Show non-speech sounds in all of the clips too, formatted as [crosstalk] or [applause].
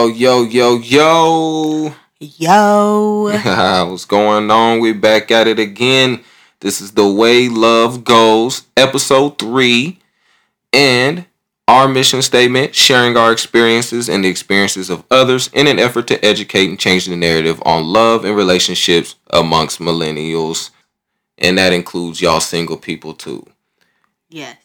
Yo, yo, yo, yo. Yo. [laughs] What's going on? We're back at it again. This is The Way Love Goes, episode three. And our mission statement sharing our experiences and the experiences of others in an effort to educate and change the narrative on love and relationships amongst millennials. And that includes y'all single people too. Yes.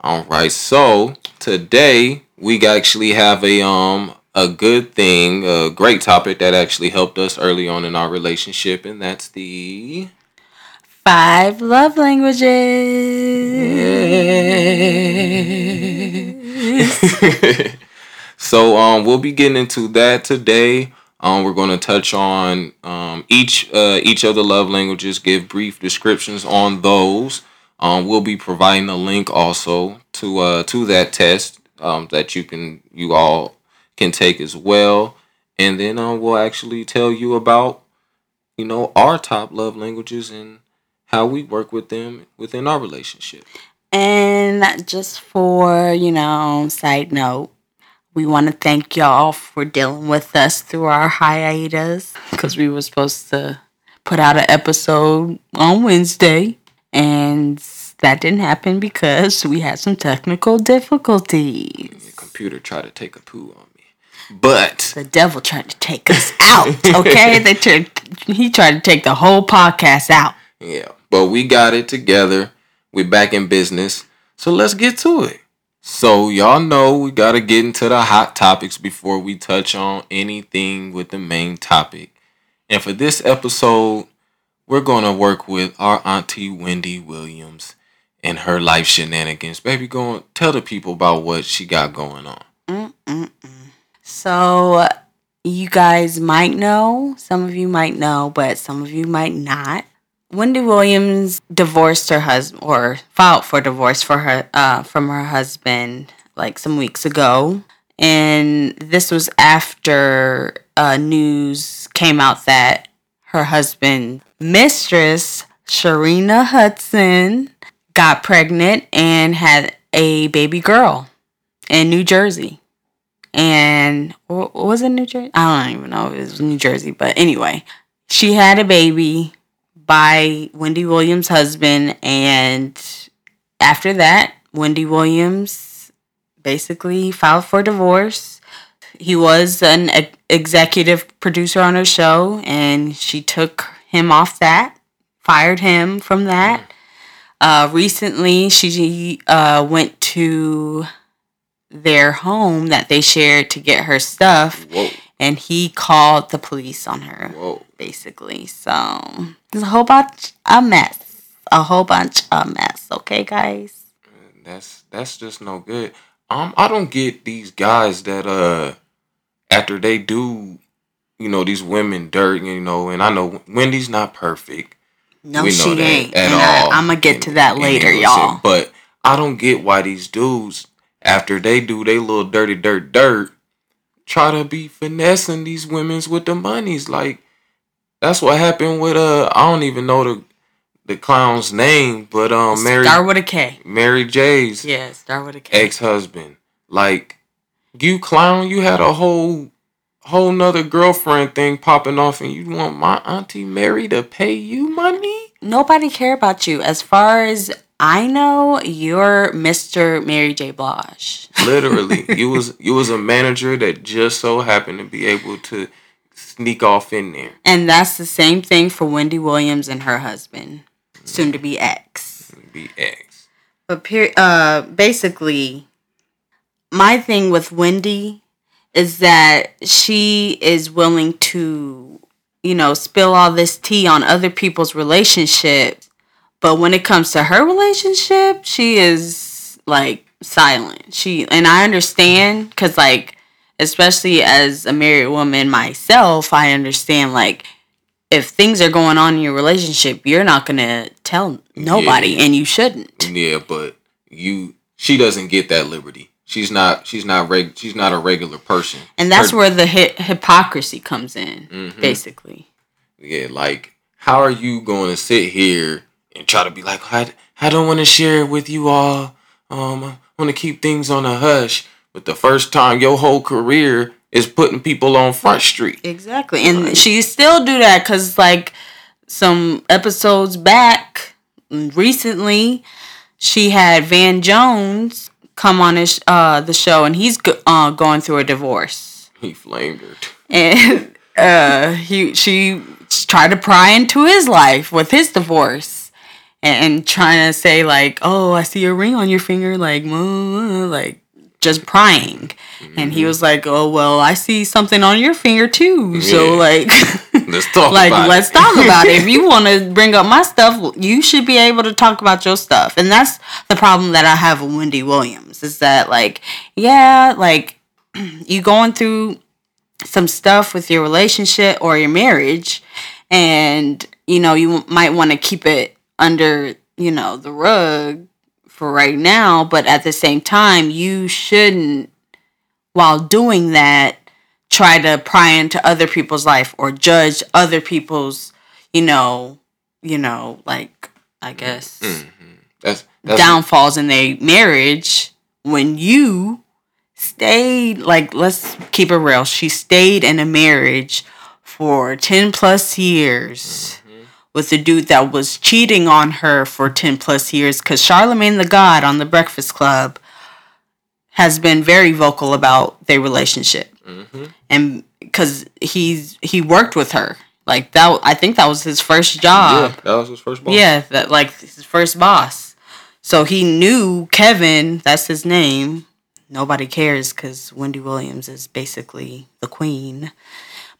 All right. So today we actually have a um a good thing, a great topic that actually helped us early on in our relationship, and that's the Five love languages. [laughs] so um we'll be getting into that today. Um, we're going to touch on um, each uh, each of the love languages, give brief descriptions on those. Um, we'll be providing a link also to uh, to that test um, that you can you all can take as well, and then um, we'll actually tell you about you know our top love languages and how we work with them within our relationship. And just for, you know, side note, we want to thank y'all for dealing with us through our hiatus because we were supposed to put out an episode on Wednesday and that didn't happen because we had some technical difficulties. The computer tried to take a poo on but the devil tried to take us out. Okay, [laughs] they tried. He tried to take the whole podcast out. Yeah, but we got it together. We're back in business, so let's get to it. So y'all know we gotta get into the hot topics before we touch on anything with the main topic. And for this episode, we're gonna work with our auntie Wendy Williams and her life shenanigans. Baby, go on, tell the people about what she got going on. Mm-mm-mm. So you guys might know, some of you might know, but some of you might not. Wendy Williams divorced her husband or filed for divorce for her uh, from her husband like some weeks ago, and this was after uh, news came out that her husband, mistress Sharina Hudson, got pregnant and had a baby girl in New Jersey. And was it New Jersey? I don't even know if it was New Jersey, but anyway, she had a baby by Wendy Williams' husband. And after that, Wendy Williams basically filed for divorce. He was an executive producer on her show, and she took him off that, fired him from that. Uh, recently, she uh, went to their home that they shared to get her stuff. Whoa. And he called the police on her, Whoa. basically. So it's a whole bunch a mess. A whole bunch of mess. Okay, guys. That's that's just no good. Um, I don't get these guys that uh, after they do, you know, these women dirt, you know, and I know Wendy's not perfect. No, We know she that ain't. at and all. I, I'm gonna get And- to that later, y'all. But I don't get why these dudes, after they do they little dirty dirt dirt, try to be finessing these women's with the monies. Like that's what happened with uh I don't even know the the clown's name, but um Mary Start with a K. Mary J's Yeah, start with a K. ex husband. Like you clown, you had a whole whole nother girlfriend thing popping off and you want my auntie Mary to pay you money? Nobody care about you. As far as I know, you're Mr. Mary J. Blige. [laughs] Literally, you was you was a manager that just so happened to be able to sneak off in there. And that's the same thing for Wendy Williams and her husband, soon to be ex. Be ex. But per- uh, basically, my thing with Wendy is that she is willing to, you know, spill all this tea on other people's relationships. But when it comes to her relationship, she is like silent. She, and I understand because, like, especially as a married woman myself, I understand, like, if things are going on in your relationship, you're not going to tell nobody Yeah. and you shouldn't. Yeah, but you she doesn't get that liberty. She's not she's not reg she's not a regular person. And that's Her- where the hi- hypocrisy comes in, Mhm. basically. Yeah, like how are you going to sit here and try to be like I, I don't want to share it with you all. Um, I want to keep things on a hush. But the first time your whole career is putting people on Front Street. Exactly. And she still do that cuz like some episodes back recently she had Van Jones come on his, uh, the show and he's go- uh, going through a divorce. He flamed her. And uh, he she tried to pry into his life with his divorce and, trying to say like, "Oh, I see a ring on your finger," like, like just prying. Mm-hmm. And he mm-hmm. was like, "Oh well, I see something on your finger too." Yeah. So like, [laughs] let's talk. like, let's it. talk about it. If you [laughs] want to bring up my stuff, you should be able to talk about your stuff. And that's the problem that I have with Wendy Williams is that like, yeah, like [clears throat] you going through some stuff with your relationship or your marriage, and you know you might want to keep it under you know the rug for right now, but at the same time, you shouldn't, while doing that, try to pry into other people's life or judge other people's, you know, you know, like I guess mm-hmm. that's, that's downfalls in their marriage when you stayed like let's keep it real. She stayed in a marriage for 10 plus years. With a dude that was cheating on her for 10 plus years because Charlemagne the God on the Breakfast Club has been very vocal about their relationship. Mm-hmm. And because he's he worked with her. Like that I think that was his first job. Yeah, that was his first boss. Yeah, that like his first boss. So he knew Kevin, that's his name. Nobody cares because Wendy Williams is basically the queen.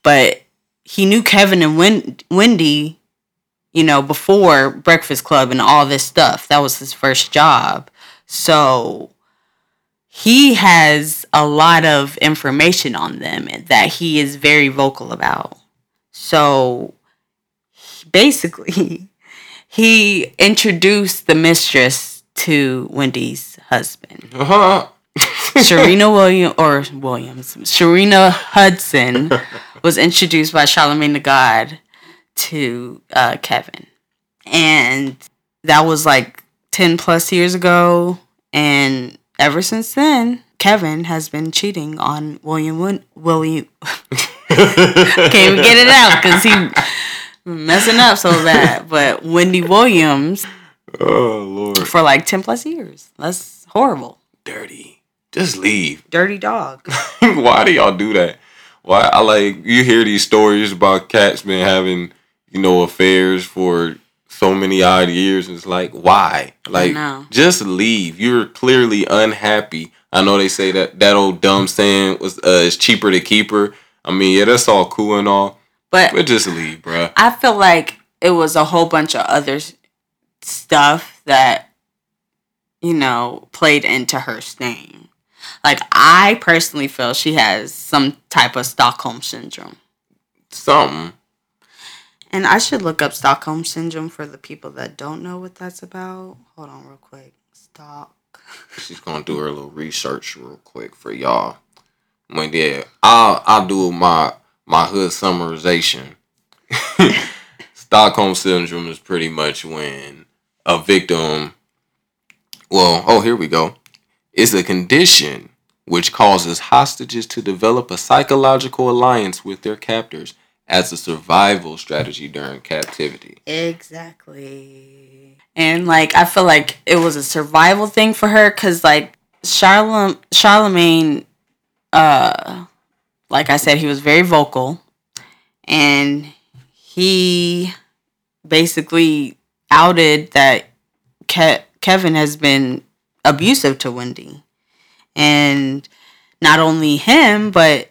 But he knew Kevin and Wendy you know, before Breakfast Club and all this stuff. That was his first job. So he has a lot of information on them that he is very vocal about. So basically, [laughs] he introduced the mistress to Wendy's husband. Uh-huh. [laughs] Sharina William or Williams, Sharina Hudson [laughs] was introduced by Charlemagne the God to uh, Kevin. And that was like 10 plus years ago. And ever since then, Kevin has been cheating on William. Win- William. [laughs] Can't even get it out because he messing up so bad. But Wendy Williams. Oh, Lord. For like 10 plus years. That's horrible. Dirty. Just leave. Dirty dog. [laughs] Why do y'all do that? Why I like you hear these stories about cats been having you know, affairs for so many odd years. And it's like, why? Like, just leave. You're clearly unhappy. I know they say that that old dumb saying was uh, it's cheaper to keep her. I mean, yeah, that's all cool and all, but but just leave, bro. I feel like it was a whole bunch of other stuff that you know played into her staying. Like I personally feel she has some type of Stockholm syndrome. Something. And I should look up Stockholm syndrome for the people that don't know what that's about. Hold on, real quick. Stock. [laughs] She's gonna do her little research real quick for y'all. When yeah, I'll I'll do my my hood summarization. [laughs] Stockholm syndrome is pretty much when a victim. Well, oh here we go. It's a condition which causes hostages to develop a psychological alliance with their captors as a survival strategy during captivity. Exactly. And like I feel like it was a survival thing for her cuz like Charlem- Charlemagne uh like I said he was very vocal and he basically outed that Ke- Kevin has been abusive to Wendy. And not only him, but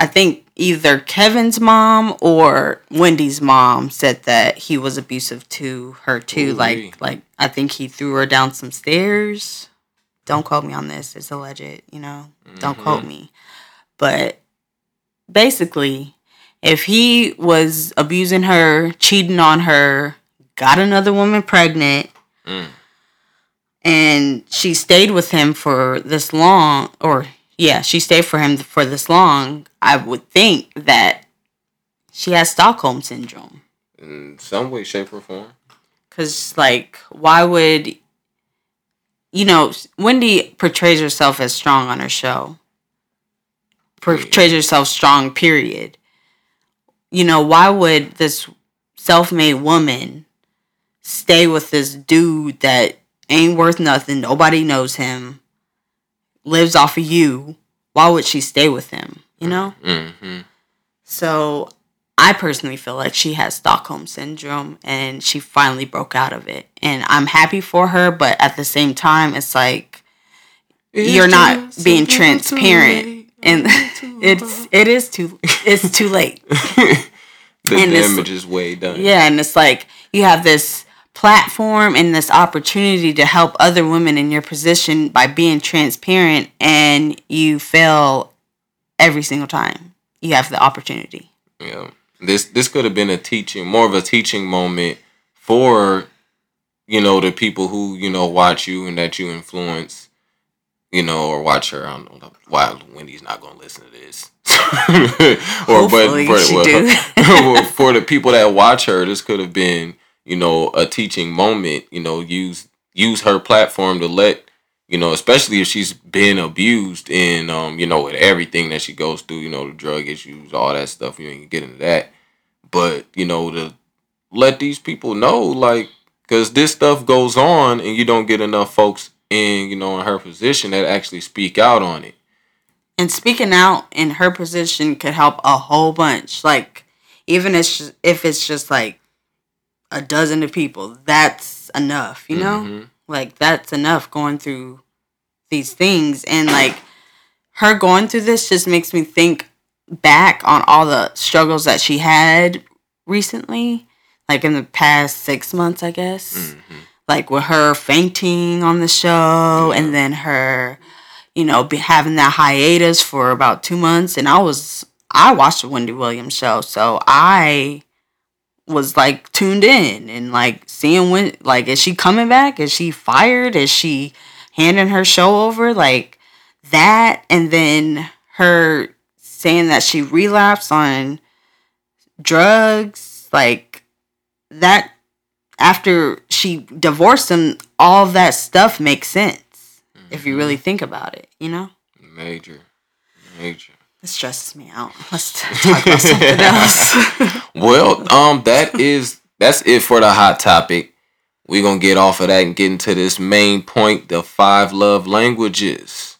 I think either Kevin's mom or Wendy's mom said that he was abusive to her too. Ooh, like like I think he threw her down some stairs. Don't quote me on this. It's alleged, you know. Mm-hmm. Don't quote mm-hmm. me. But basically, if he was abusing her, cheating on her, got another woman pregnant, mm. and she stayed with him for this long or yeah, she stayed for him for this long, I would think that she has Stockholm syndrome. In some way, shape, or form. Because, like, why would. You know, Wendy portrays herself as strong on her show. portrays herself strong. Period. You know why would this self-made woman stay with this dude that ain't worth nothing? Nobody knows him. Lives off of you. Why would she stay with him? You know. Mm-hmm. So I personally feel like she has Stockholm syndrome and she finally broke out of it. And I'm happy for her, but at the same time, it's like you're not being transparent. [laughs] And it's it is too it's too late. [laughs] the and damage is way done. Yeah, and it's like you have this platform and this opportunity to help other women in your position by being transparent and you fail every single time you have the opportunity. Yeah. This this could have been a teaching, more of a teaching moment for, you know, the people who you know watch you and that you influence, you know, or watch her. I don't know why Wendy's not going to listen to this. [laughs] or Hopefully but do. [laughs] well, for the people that watch her, this could have been, you know, a teaching moment. You know, use use her platform to let you know, especially if she's been abused and um, you know, with everything that she goes through, you know, the drug issues, all that stuff. You ain't get into that, but you know, to let these people know, like, because this stuff goes on, and you don't get enough folks in, you know, in her position that actually speak out on it. And speaking out in her position could help a whole bunch. Like, even if if it's just like a dozen of people, that's enough, you know? Mhm. Like, that's enough going through these things. And, like, her going through this just makes me think back on all the struggles that she had recently, like in the past six months, I guess. Mhm. Like, with her fainting on the show and then her you know, be having that hiatus for about two months. And I was, I watched the Wendy Williams show. So I was like tuned in and like seeing when, like, is she coming back? Is she fired? Is she handing her show over? Like that. And then her saying that she relapsed on drugs. Like that, after she divorced him, all that stuff makes sense if you mm-hmm. really think about it, you know? Major, major. It stresses me out. [laughs] Let's talk about something else. [laughs] Well, um, that is that's it for the hot topic. We're gonna get off of that and get into this main point, the five love languages.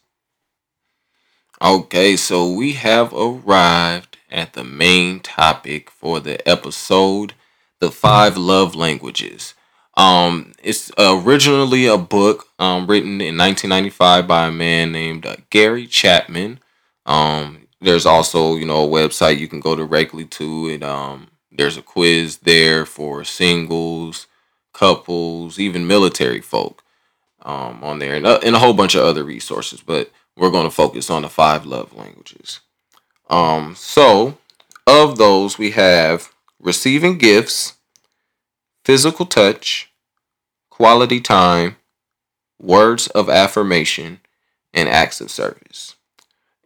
Okay, so we have arrived at the main topic for the episode, the five love languages. Um, it's originally a book um, written in 1995 by a man named uh, Gary Chapman. Um, there's also you know a website you can go directly to it. Um, there's a quiz there for singles, couples, even military folk um, on there, and, uh, and a whole bunch of other resources. But we're going to focus on the five love languages. Um, so of those, we have receiving gifts, physical touch, quality time, words of affirmation, and acts of service.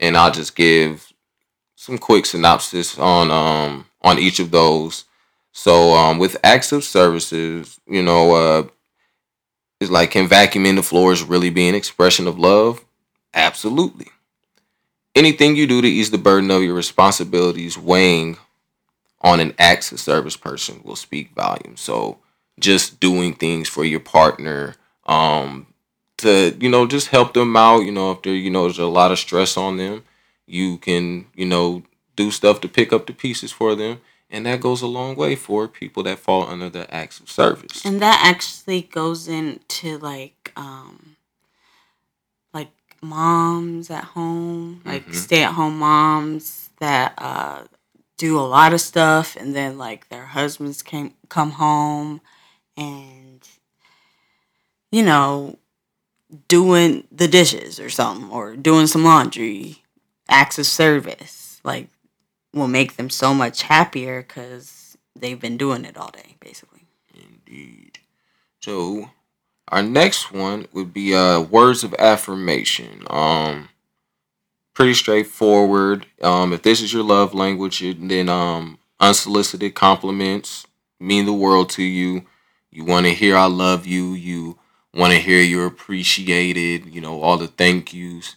And I'll just give some quick synopsis on um on each of those. So um with acts of services, you know, uh it's like can vacuuming the floors really be an expression of love? Absolutely. Anything you do to ease the burden of your responsibilities weighing on an acts of service person will speak volumes. So just doing things for your partner, um, to you know just help them out. You know if there you know there's a lot of stress on them, you can you know do stuff to pick up the pieces for them, and that goes a long way for people that fall under the acts of service. and that actually goes into like, um, like moms at home, like Mhm. stay at home moms that uh, do a lot of stuff, and then like their husbands can come home and, you know, doing the dishes or something, or doing some laundry, acts of service, like will make them so much happier because they've been doing it all day, basically. Indeed. So our next one would be uh words of affirmation. Um pretty straightforward. Um if this is your love language, then um unsolicited compliments mean the world to you. You want to hear I love you, you want to hear you're appreciated, you know, all the thank yous.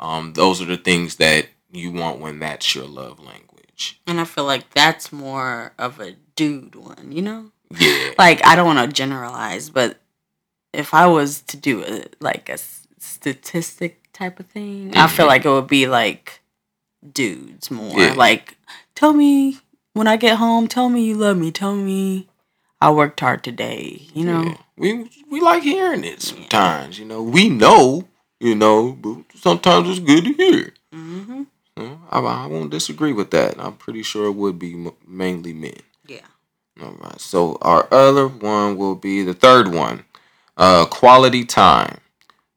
Um those are the things that you want when that's your love language. And I feel like that's more of a dude one, you know? Yeah. [laughs] Like I don't want to generalize, but if I was to do a like a statistic type of thing, I feel Mhm. like it would be like dudes more. Yeah. Like tell me when I get home, tell me you love me. Tell me I worked hard today, you know? Yeah. We we like hearing it sometimes, you know. We know, you know, but sometimes it's good to hear. Mhm. You I, I won't disagree with that. I'm pretty sure it would be mainly men. Yeah. All right. So our other one will be the third one, uh, quality time.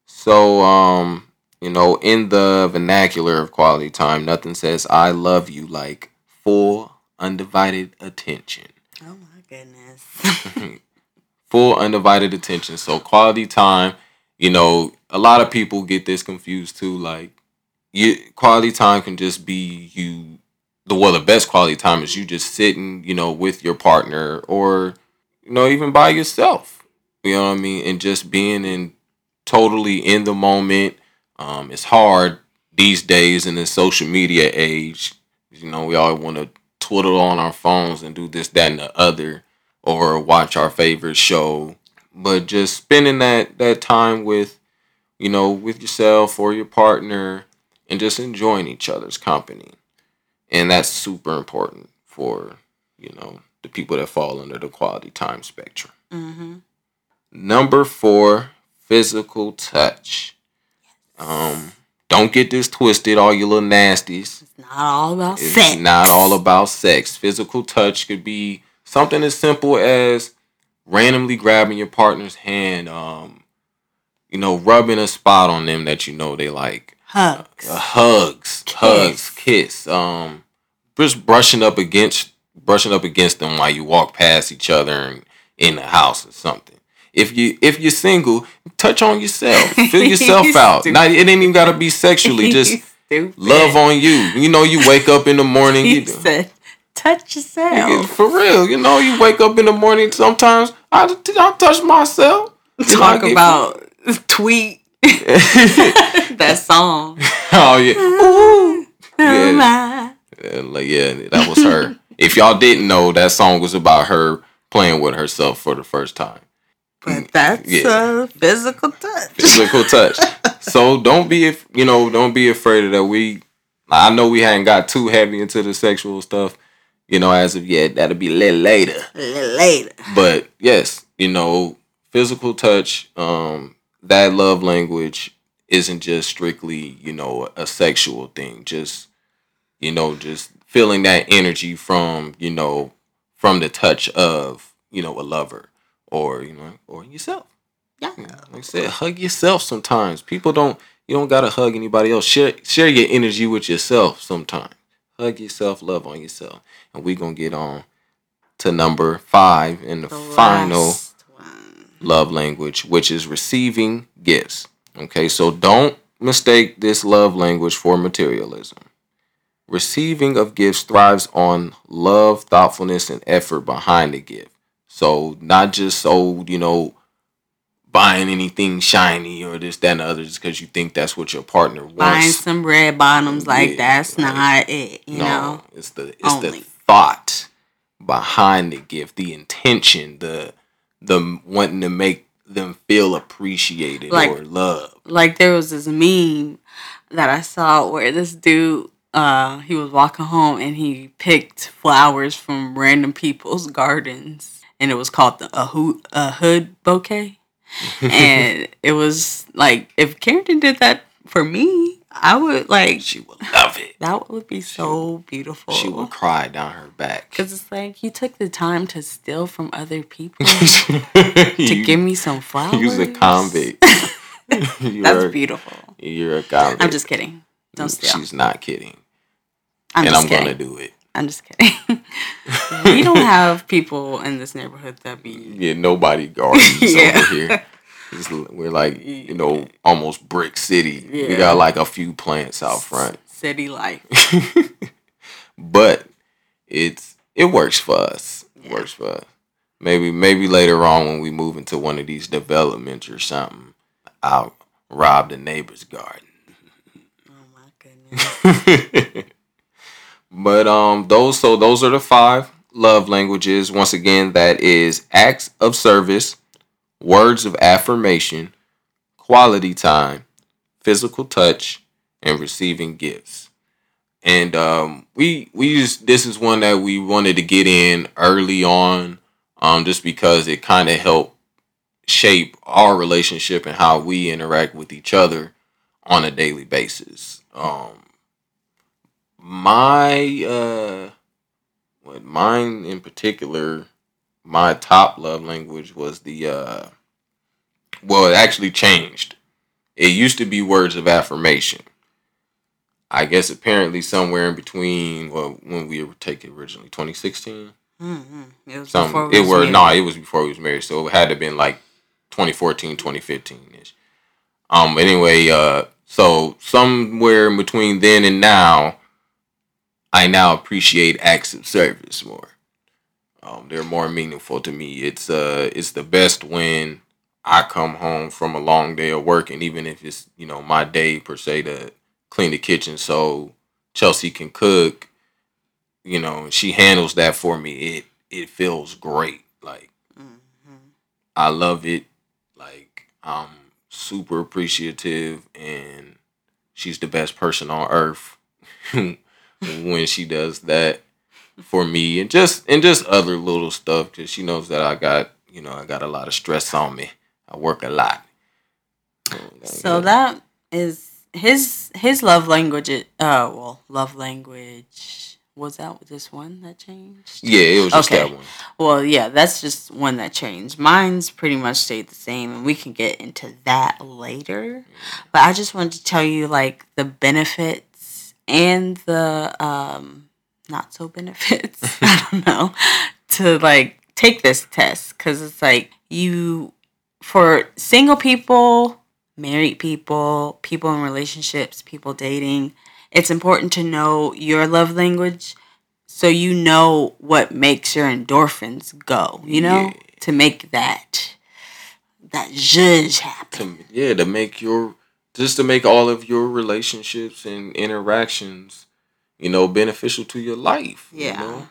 So um, you know, in the vernacular of quality time, nothing says "I love you" like full undivided attention. Oh my goodness. [laughs] full undivided attention. So quality time, you know, a lot of people get this confused too. Like, you quality time can just be you. The well, the best quality time is you just sitting, you know, with your partner or, you know, even by yourself. You know what I mean, and just being in totally in the moment. Um, it's hard these days in the social media age. You know, we all want to twiddle on our phones and do this, that, and the other or watch our favorite show but just spending that that time with you know with yourself or your partner and just enjoying each other's company and that's super important for you know the people that fall under the quality time spectrum mm-hmm. number four physical touch um don't get this twisted all you little nasties It's not all about it's sex. not all about sex. Physical touch could be something as simple as randomly grabbing your partner's hand, um, you know, rubbing a spot on them that you know they like. hugs. Uh, hugs, Kiss. hugs, kiss. Um, just brushing up against brushing up against them while you walk past each other and in the house or something. If you if you're single, touch on yourself, [laughs] feel yourself out. Not it ain't even gotta be sexually. Just love on you. You know, you wake up in the morning. You, said, touch yourself. for real, you know, you wake up in the morning. Sometimes I, I touch myself. You know, I Talk get- about tweet [laughs] that song. [laughs] oh yeah, Ooh, Yeah. Like yeah, that was her. if y'all didn't know, that song was about her playing with herself for the first time. But that's Yeah. a physical touch. Physical [laughs] touch. So don't be, you know, don't be afraid of that. We, I know we hadn't got too heavy into the sexual stuff, you know, as of yet. That'll be a little later. A little later. but yes, you know, physical touch, um, that love language isn't just strictly, you know, a sexual thing. Just, you know, just feeling that energy from, you know, from the touch of, you know, a lover or, you know, or yourself. Yeah. Like I said, hug yourself sometimes. People don't you don't gotta hug anybody else. Share share your energy with yourself sometimes. Hug yourself, love on yourself. And we gonna get on to number five in the, The final last. Love language, which is receiving gifts. Okay, so don't mistake this love language for materialism. Receiving of gifts thrives on love, thoughtfulness, and effort behind the gift. So not just so you know buying anything shiny or this, that, and the other just because you think that's what your partner wants. Buying some red bottoms like Yeah, that's like, not it. You no, know. it's the it's Only. the thought behind the gift, the intention, the the wanting to make them feel appreciated Like- or loved. like there was this meme that I saw where this dude uh he was walking home and he picked flowers from random people's [laughs] gardens and it was called the a hood a hood bouquet [laughs] and it was like if Carrington did that for me I would like She would love it. that would be so beautiful She would cry down her back. because it's like you took the time to steal from other people [laughs] to you, give me some flowers You's a convict. [laughs] [laughs] you're, that's beautiful You're a convict. I'm just kidding don't steal She's not kidding. I'm and I'm kidding. gonna do it. I'm just kidding. we don't have people in this neighborhood that be Yeah, nobody gardens Yeah. over here. It's, we're like, you know, almost brick city. We got like a few plants out front. city life. [laughs] but it's it works for us. It Yeah. works for us. Maybe maybe later on when we move into one of these developments or something, I'll rob the neighbor's garden. Oh my goodness. [laughs] but um those so those are the five love languages. Once again, that is acts of service, words of affirmation, quality time, physical touch, and receiving gifts. And um, we we just this is one that we wanted to get in early on, um, just because it kind of helped shape our relationship and how we interact with each other on a daily basis. Um, my uh, what mine in particular, my top love language was the uh, well, it actually changed. It used to be words of affirmation. I guess apparently somewhere in between well when we were taking originally 2016. Mm-hmm. It was Some before we it was were no, it was before we was married, so it had to have been like 2014, 2015 ish. Um. Anyway, uh, so somewhere in between then and now, I now appreciate acts of service more. Um, they're more meaningful to me. It's uh, it's the best when I come home from a long day of work, and even if it's you know my day per se to clean the kitchen, so Chelsea can cook. You know, she handles that for me. It it feels great. Like Mhm. I love it. Like I'm super appreciative, and she's the best person on earth [laughs] when she does that for me, and just and just other little stuff because she knows that I got you know I got a lot of stress on me. I work a lot. So that is his his love language. Uh, well, love language was that this one that changed? yeah, it was just Okay. that one. Well, yeah, that's just one that changed. Mine's pretty much stayed the same, and we can get into that later. But I just wanted to tell you like the benefits and the um not so benefits. [laughs] I don't know to like take this test because it's like you for single people, married people, people in relationships, people dating. It's important to know your love language so you know what makes your endorphins go you know Yeah. to make that that zhuzh happen to yeah to make your just to make all of your relationships and interactions you know beneficial to your life you Yeah. know?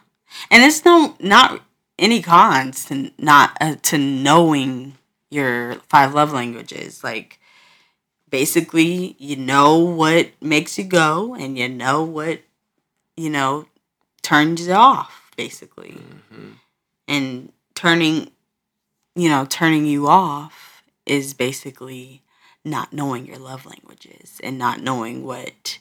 and it's no not any cons to not uh, to knowing your five love languages like basically you know what makes you go and you know what you know turns you off basically Mhm. and turning you know turning you off is basically not knowing your love languages and not knowing what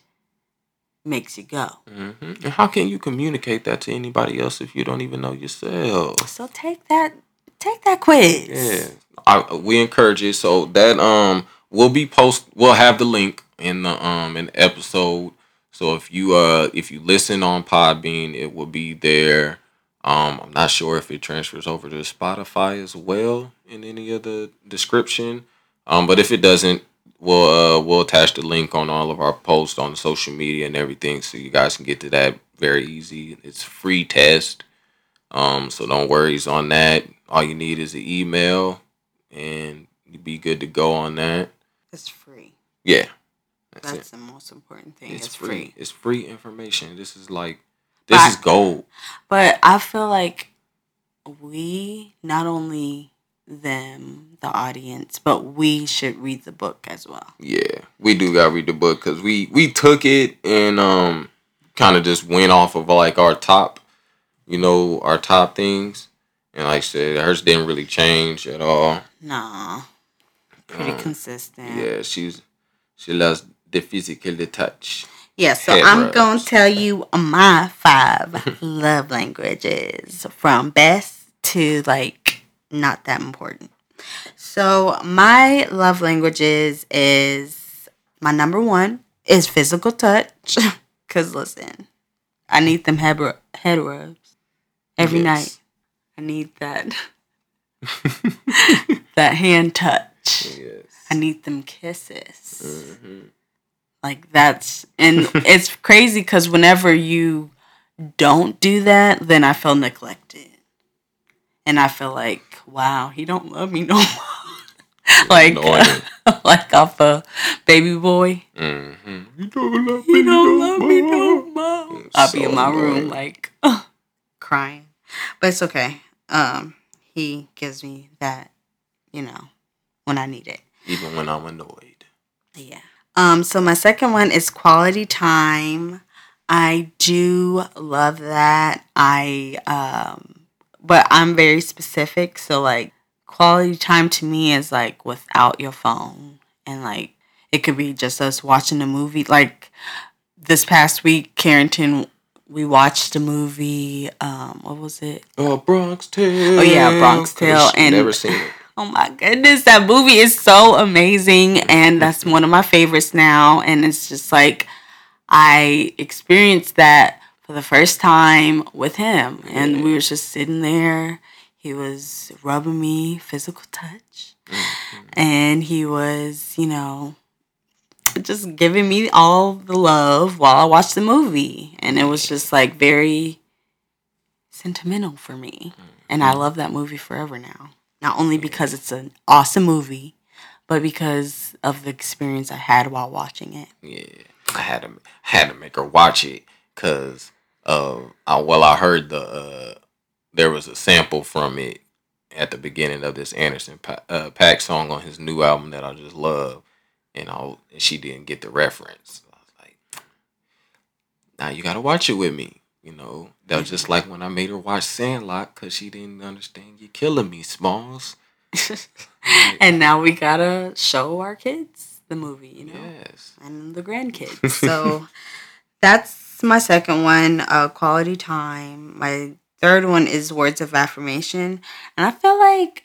makes you go. Mhm. and how can you communicate that to anybody else if you don't even know yourself? So take that take that quiz. Yeah. I, we encourage it. So that um we'll be post we'll have the link in the um in the episode. So if you uh if you listen on podbean it will be there. Um i'm not sure if it transfers over to spotify as well in any of the description. Um but if it doesn't we'll uh we'll attach the link on all of our posts on social media and everything so you guys can get to that very easy. It's free test. Um so don't worries on that. All you need is an email and you'd be good to go on that. It's free. Yeah. That's, that's the most important thing. It's, it's, free. free. it's free information. This is like this But- is gold. But i feel like we not only them the audience but we should read the book as well. Yeah we do gotta read the book because we we took it and um kind of just went off of like our top you know our top things. And like i said hers didn't really change at all. Nah. Pretty Um, consistent. yeah she's she loves the physical touch. Yeah, so Head I'm rubs. to tell you my five [laughs] love languages from best to like not that important. So, my love languages is my number one is physical touch. [laughs] Because listen, I need them head, head rubs every Yes. night. I need that, [laughs] that hand touch. yes I need them kisses hmm like that's and [laughs] it's crazy because whenever you don't do that then i feel neglected and i feel like wow he don't love me no [laughs] more like [laughs] like off a baby boy. Mm-hmm. You don't love You me don't no love me no more. more. It's I'll be in so my room annoying. like [laughs] crying, but it's okay. Um, he gives me that, you know, when I need it. Even when I'm annoyed. Yeah. Um, so my second one is quality time. I do love that. I um but I'm very specific, so like quality time to me is like without your phone and like it could be just us watching a movie. Like this past week, Carrington we watched a movie, um, what was it? Oh, Bronx Tale. Oh, yeah, Bronx Tale, and- never seen it. [laughs] Oh my goodness, that movie is so amazing and that's one of my favorites now and it's just like I experienced that for the first time with him and we were just sitting there. He was rubbing me physical touch mm-hmm. and he was, you know, just giving me all the love while I watched the movie and it was just like very sentimental for me. And I mm-hmm. love that movie forever now. Not only because it's an awesome movie, but because of the experience I had while watching it. Yeah, I had to had to make her watch it because uh, I, well, I heard the uh, there was a sample from it at the beginning of this Anderson pa- uh, Paak song on his new album that I just love, and I and she didn't get the reference. I was like, now you gotta watch it with me. You know, that was just like when I made her watch Sandlot because she didn't understand you killing me, Smalls. [laughs] and now we gotta show our kids the movie, you know, Yes. and the grandkids. So [laughs] that's my second one, uh, quality time. My third one is words of affirmation, and I feel like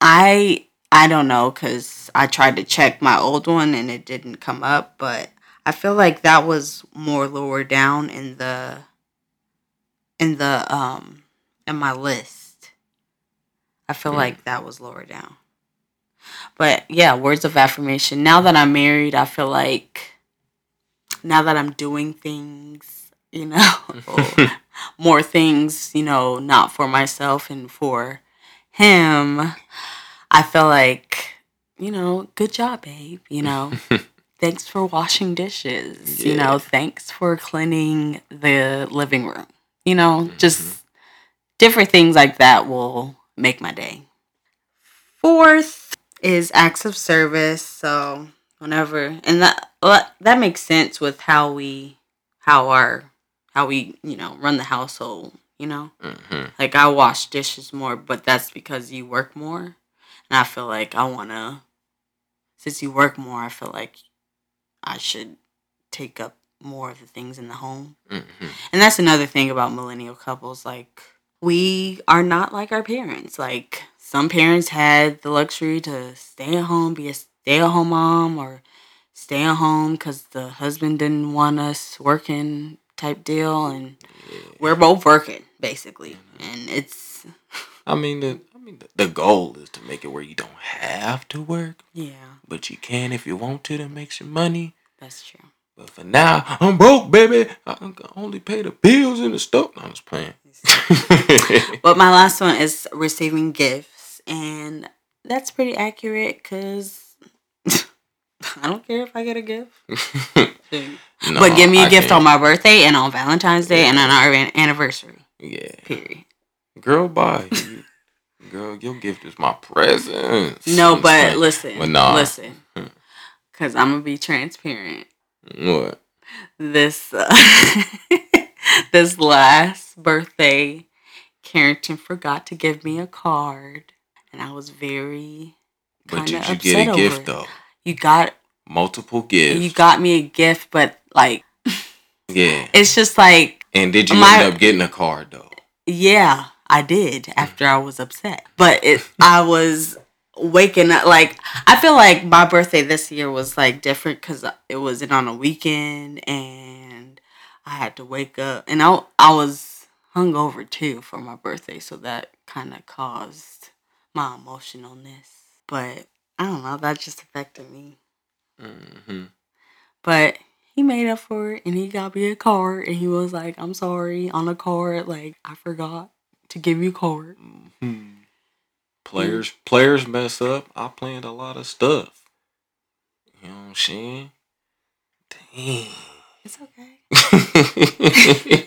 I I don't know because I tried to check my old one and it didn't come up, but I feel like that was more lower down in the in the um in my list. I feel like that was lower down. But yeah, words of affirmation. Now that I'm married, I feel like now that I'm doing things, you know, [laughs] more things, you know, not for myself and for him, I feel like, you know, good job, babe, you know. [laughs] thanks for washing dishes. You know, thanks for cleaning the living room. You know, just mm-hmm. different things like that will make my day. Fourth is acts of service. So whenever and that well, that makes sense with how we how our how we, you know, run the household, you know? hmm Like I wash dishes more, but that's because you work more. And I feel like I wanna since you work more, I feel like I should take up more of the things in the home. hmm And that's another thing about millennial couples. Like, we are not like our parents. Like, some parents had the luxury to stay at home, be a stay at home mom, or stay at home because the husband didn't want us working type deal. And we're both working, basically. Mm-hmm. And it's, I mean, the I mean, the, the goal is to make it where you don't have to work, yeah, but you can if you want to to make some money. that's true. But for now, I'm broke, baby. I can only pay the bills in the. No, I'm just playing. [laughs] But my last one is receiving gifts. And that's pretty accurate because I don't care if I get a gift. No, [laughs] but give me a I gift can't. on my birthday and on Valentine's Day and on our an- anniversary. Yeah, Period. girl, bye. Girl, your gift is my present. No, I'm but saying. listen, But nah. listen, because I'm gonna be transparent. what? This uh, [laughs] this last birthday, Carrington forgot to give me a card, and I was very. But did you upset get a gift though? You got Multiple gifts. you got me a gift, but like [laughs] yeah. it's just like And did you My- end up getting a card though? Yeah, I did after I was upset. But it I was waking up like I feel like my birthday this year was like different cuz it was on a weekend and I had to wake up and I I was hungover too for my birthday, so that kind of caused my emotionalness. But I don't know, that just affected me. Hmm But he made up for it and he got me a card and he was like, I'm sorry on the card. Like, I forgot to give you a card. hmm Players players mess up. I planned a lot of stuff. You know what I'm saying? Damn. It's okay.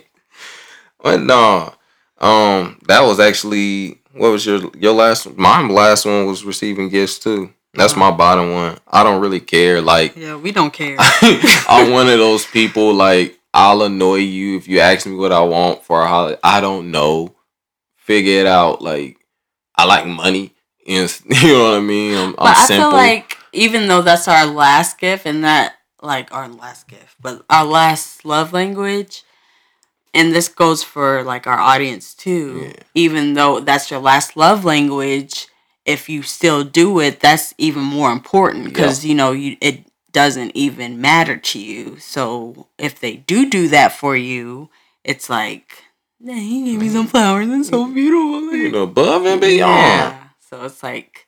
[laughs] but no, um, that was actually what was your your last? My last one was receiving gifts too. That's my bottom one. I don't really care. Like Yeah, we don't care. [laughs] I'm one of those people. Like I'll annoy you if you ask me what I want for a holiday. I don't know. Figure it out. Like I like money. You [laughs] know, you know what I mean? I'm, but I'm I simple. feel like even though that's our last gift and that like our last gift, but our last love language, and this goes for like our audience too. Yeah. Even though that's your last love language, if you still do it, that's even more important because you know you it doesn't even matter to you. So if they do do that for you, it's like. "Dang, he gave me some flowers and so beautiful. you know, above and beyond. Yeah. So it's like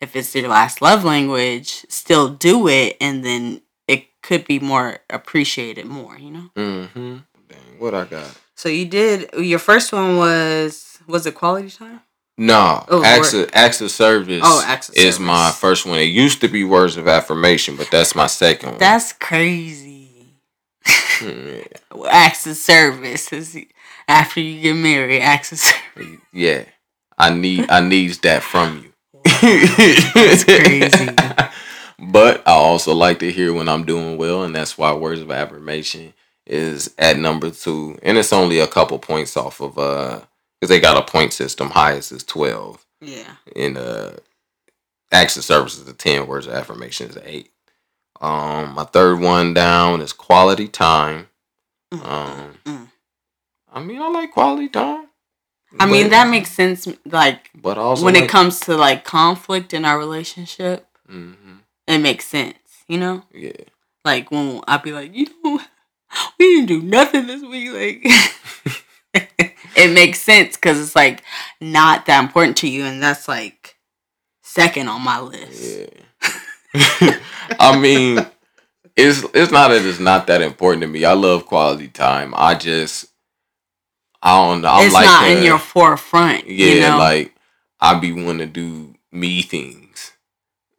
if it's your last love language, still do it and then it could be more appreciated more, you know? Mm-hmm. Dang, what I got? So you did your first one was was it quality time? No, Oh, acts of, acts of service. Oh, acts of is my first one. It used to be words of affirmation, but that's my second one. That's crazy. Mm, Acts of service is after you get married, acts of service. yeah, I need I needs that from you. That's crazy. [laughs] But I also like to hear when I'm doing well, and that's why words of affirmation is at number two, and it's only a couple points off of uh, because they got a point system. Highest is twelve. Yeah. in uh acts of service is a 10 words of affirmation is 8 um my third one down is quality time um Mm. i mean i like quality time I mean that makes sense like but also when like, it comes to like conflict in our relationship, hmm it makes sense, you know? yeah Like when I'd be like, you know, [laughs] we didn't do nothing this week. Like, [laughs] it makes sense because it's like not that important to you, and that's like second on my list. yeah [laughs] i mean it's it's not that it's not that important to me i love quality time i just i don't know i'm it's like not uh, in your forefront. Yeah, you know? like I be wanting to do me things. [laughs]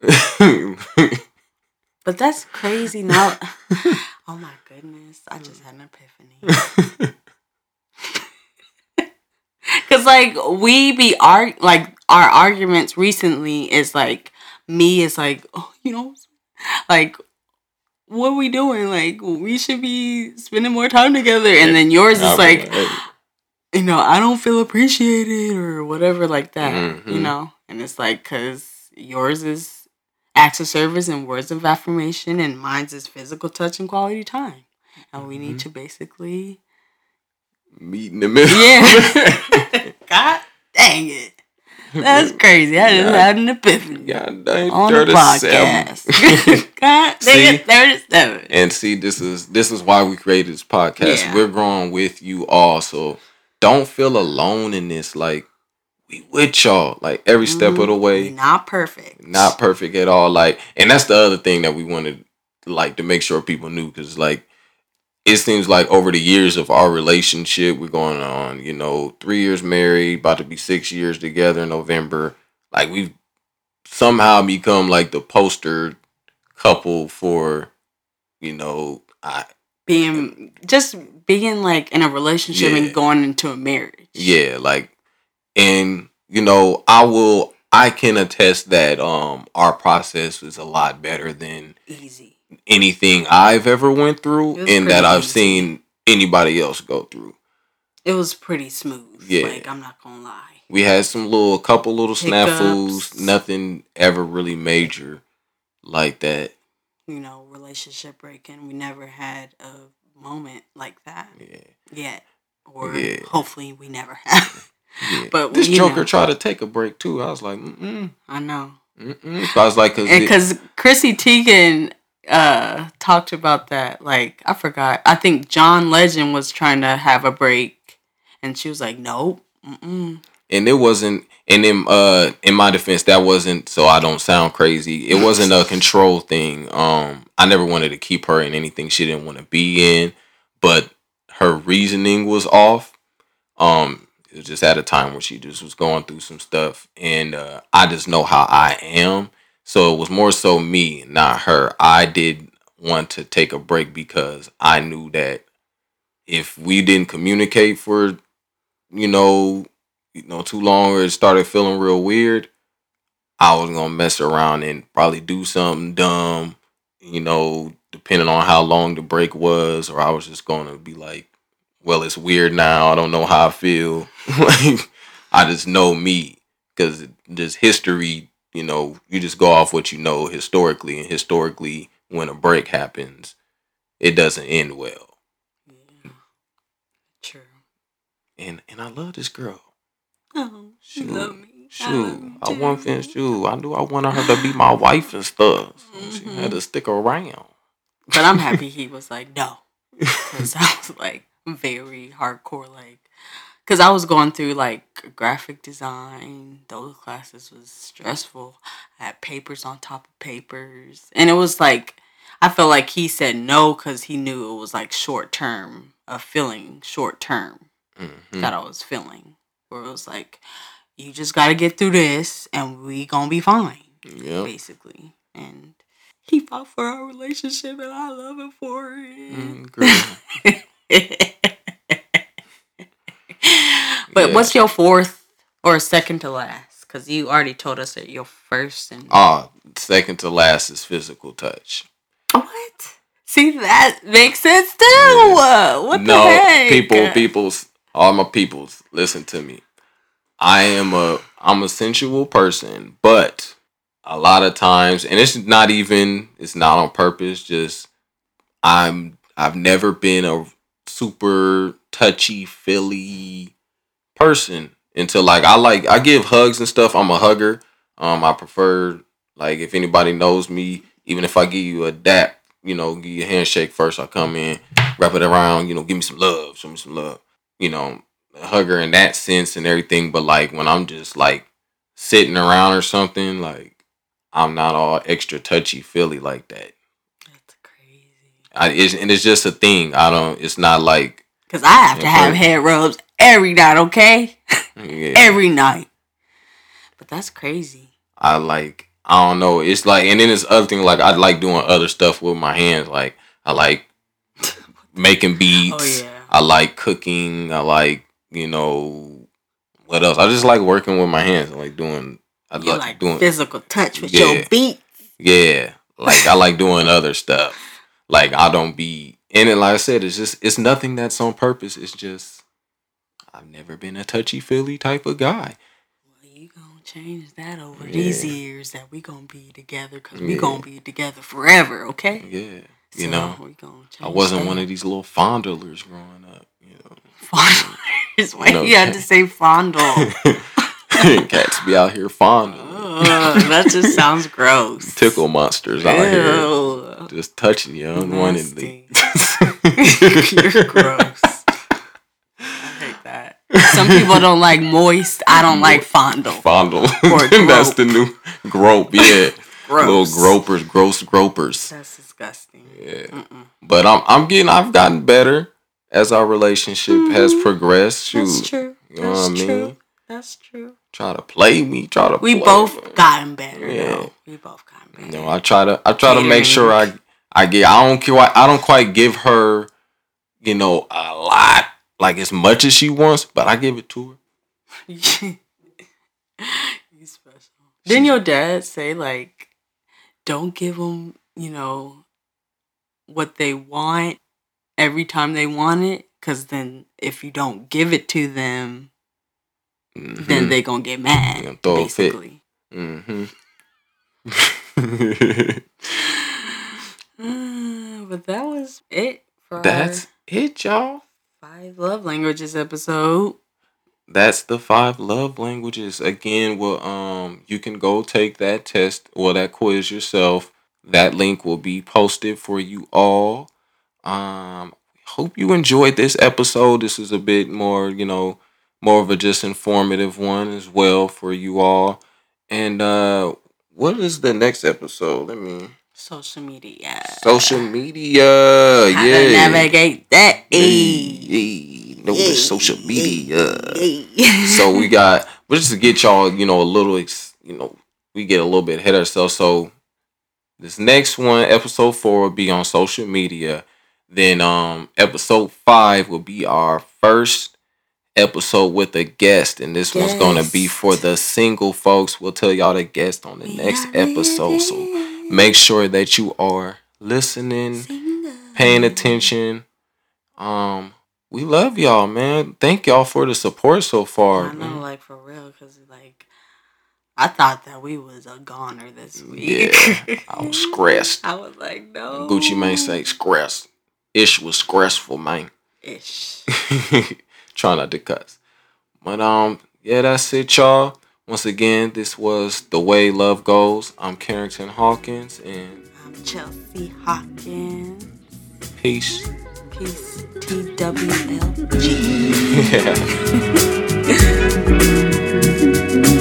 but that's crazy. Now, [laughs] oh my goodness, I just had an epiphany. [laughs] Cause like we be arg like our arguments recently is like me is like oh you know like what we doing? Like we should be spending more time together. And then yours is like you know I don't feel appreciated or whatever like that you Mhm. know? And it's like cause yours is acts of service and words of affirmation and mine's is physical touch and quality time. And we need Mhm. to basically meet in the middle. yeah [laughs] God dang it That's crazy. I just God- had an epiphany God dang, on the 37. podcast. [laughs] God [laughs] dang it, 37. and see, this is this is why we created this podcast. Yeah. We're growing with you all, so don't feel alone in this. Like we with y'all, like every step of mm, the way. Not perfect. not perfect at all. Like, and that's the other thing that we wanted, like, to make sure people knew, because like, it seems like over the years of our relationship, we're going on, you know, three years married, about to be six years together in November. Like, we've somehow become like the poster couple for, you know, I being just being like in a relationship Yeah. and going into a marriage. yeah, like, and you know, I will. I can attest that um our process was a lot better than Easy. Anything I've ever went through and that I've easy. seen anybody else go through. It was pretty smooth. Yeah. Like I'm not gonna lie. We had some little couple little snafus, nothing ever really major like that. You know, relationship breaking. We never had a moment like that Yeah. yet. Or Yeah. hopefully we never have. Yeah. [laughs] But, this Joker know. tried to take a break too. I was like, mm I know. mm. So I was like, cause And it- because Chrissy Teigen uh talked about that, like I forgot. I think John Legend was trying to have a break, and she was like, "Nope, mm-mm. and it wasn't and in uh in my defense that wasn't so i don't sound crazy it wasn't a control thing um i never wanted to keep her in anything she didn't want to be in but her reasoning was off um it was just at a time where she just was going through some stuff, and uh, I just know how I am. So it was more so me, not her. I did want to take a break because I knew that if we didn't communicate for, you know, you know, too long or it started feeling real weird, I was gonna mess around and probably do something dumb, you know, depending on how long the break was, or I was just gonna be like, well, it's weird now. I don't know how I feel. [laughs] like, I just know me because just history, you know, you just go off what you know historically, and historically, when a break happens, it doesn't end well. Yeah. True. And and I love this girl. Oh, she love me. I Shoot, you I want too. finish shoot. I knew I wanted her to be my wife and stuff. So She Mhm. had to stick around. But I'm happy he was like, no. [laughs] Because I was like very hardcore, like, because I was going through like graphic design. Those classes was stressful. I had papers on top of papers. And it was like, I felt like he said no because he knew it was like short term, a feeling short term Mhm. that I was feeling. Where it was like, you just got to get through this and we to be fine Yep. basically. And he fought for our relationship, and I love him for it. Mm. [laughs] but Yeah. what's your fourth or second to last? Because you already told us that your first and Ah, second to last is physical touch. what? See that makes sense too. What the no, heck? people, peoples, all my peoples, listen to me. I am a I'm a sensual person, but a lot of times, and it's not even it's not on purpose. Just I'm I've never been a super touchy feely person until like I like I give hugs and stuff. I'm a hugger. Um, I prefer like if anybody knows me, even if I give you a dap, you know, give you a handshake first. I come in, wrap it around, you know, give me some love, show me some love. You know, a hugger in that sense and everything. But like when I'm just like sitting around or something, like I'm not all extra touchy feely like that. That's crazy. I, it's, and it's just a thing. I don't. It's not like Cause I have to have head rubs every night. Okay, yeah. [laughs] every night. But that's crazy. I like I don't know. It's like and then it's other thing like I like doing other stuff with my hands. Like I like [laughs] making beats. Oh yeah. I like cooking. I like you know what else? I just like working with my hands. I like doing. I You like, like doing. physical touch with Yeah. your beat. Yeah, like I like doing other stuff. Like I don't be and it. Like I said, it's just it's nothing that's on purpose. It's just I've never been a touchy feely type of guy. Well, you gonna change that over Yeah. these years that we gonna be together because we Yeah. gonna be together forever, okay? Yeah, you know. we gonna change I wasn't that. one of these little fondlers growing up. You know. [laughs] fondlers. Why No. you had to say fondle? [laughs] [laughs] Cats be out here fondling. Ugh, that just sounds gross. Tickle monsters out here. Ew. Just touching you unwantedly. [laughs] You're gross. I hate that. Some people don't like moist. I don't like fondle. Fondle. [laughs] That's the new grope. Yeah. Little gropers, gross gropers. That's disgusting. Yeah. Mm-mm. But I'm I'm getting I've gotten better as our relationship has Mhm. progressed. Shoot. That's true. You know That's what I true. That's true. Try to play me, try to We play both me. gotten better. Yeah. though. We both gotten better. You know, I try to I try to make sure I I get I don't quite I don't quite give her, you know, a lot like as much as she wants, but I give it to her. [laughs] you special. Didn't your dad say like, don't give them, you know, what they want every time they want it, because then if you don't give it to them, then Mhm. they gonna get mad. Gonna throw a fit. basically. Mhm. Uh, [laughs] but that was it for That's our it, y'all. five love languages episode. That's the five love languages. Again, well, um, you can go take that test or that quiz yourself. That link will be posted for you all. Um, hope you enjoyed this episode. This is a bit more, you know, more of a just informative one as well for you all. And uh, what is the next episode? Let me Social media. social media. How yeah. navigate that. Hey, Hey. hey, know the social media. [laughs] so we got, but just to get y'all, you know, a little, you know, we get a little bit ahead of ourselves. So this next one, episode four, will be on social media. Then um episode five will be our first episode with a guest, and this guest. one's gonna be for the single folks. We'll tell y'all the guest on the we next episode. So make sure that you are listening, single. paying attention. Um, we love y'all, man. Thank y'all for the support so far. I know, man. like for real, because like I thought that we was a goner this week. Yeah, I was stressed. [laughs] I was like, no. Gucci Mane say stressed. Ish was stressful, man. Ish. [laughs] trying not to cuss. But um, yeah, that's it, y'all. Once again, this was The Way Love Goes. I'm Carrington Hawkins and I'm Chelsea Hawkins. Peace. Peace. TWLG. [laughs] Yeah. [laughs]